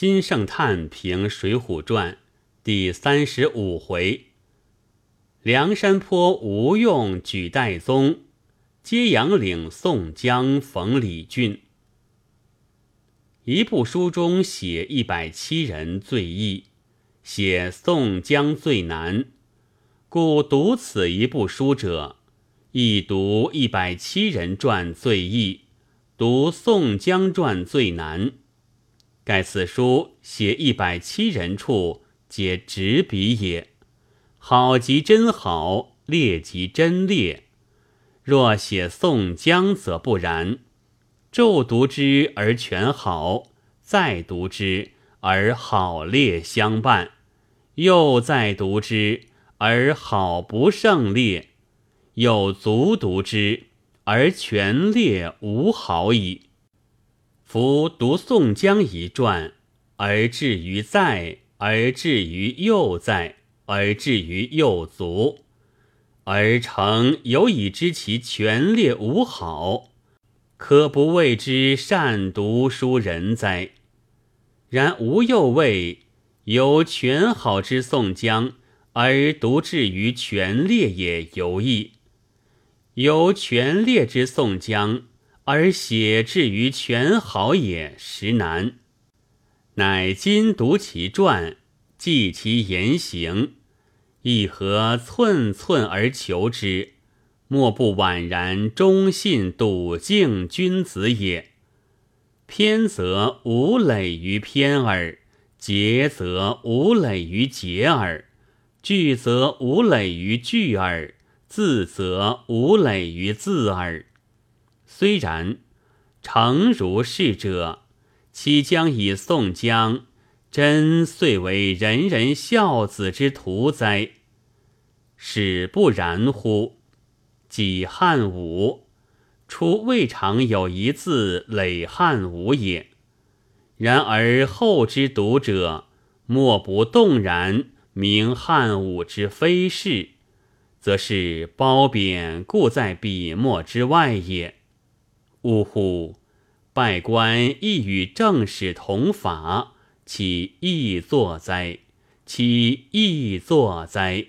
金圣叹评《水浒传》第三十五回：梁山坡吴用举戴宗，揭阳岭宋江逢李俊。一部书中写一百七人最易，写宋江最难，故读此一部书者，亦读一百七人传最易，读宋江传最难。盖此书写一百七人处，皆执笔也。好即真好，劣即真劣。若写宋江，则不然。骤读之而全好，再读之而好劣相伴，又再读之而好不胜劣，又足读之而全劣无好矣。夫读宋江一传，而至于在，而至于又在，而至于又足，而诚有以知其全列无好，可不谓之善读书人哉？然吾又谓有全好之宋江，而独至于全列也犹异；有全列之宋江。而写至于全好也实难，乃今读其传，记其言行，亦何寸寸而求之，莫不宛然忠信笃敬君子也。偏则无累于偏耳，节则无累于节耳，句则无累于句耳，字则无累于字耳。虽然，诚如是者，岂将以宋江真遂为人人孝子之徒哉？使不然乎？己汉武，初未尝有一字累汉武也。然而后之读者，莫不动然明汉武之非是，则是褒贬故在笔墨之外也。呜呼！拜官亦与正史同法，岂易作哉？岂易作哉？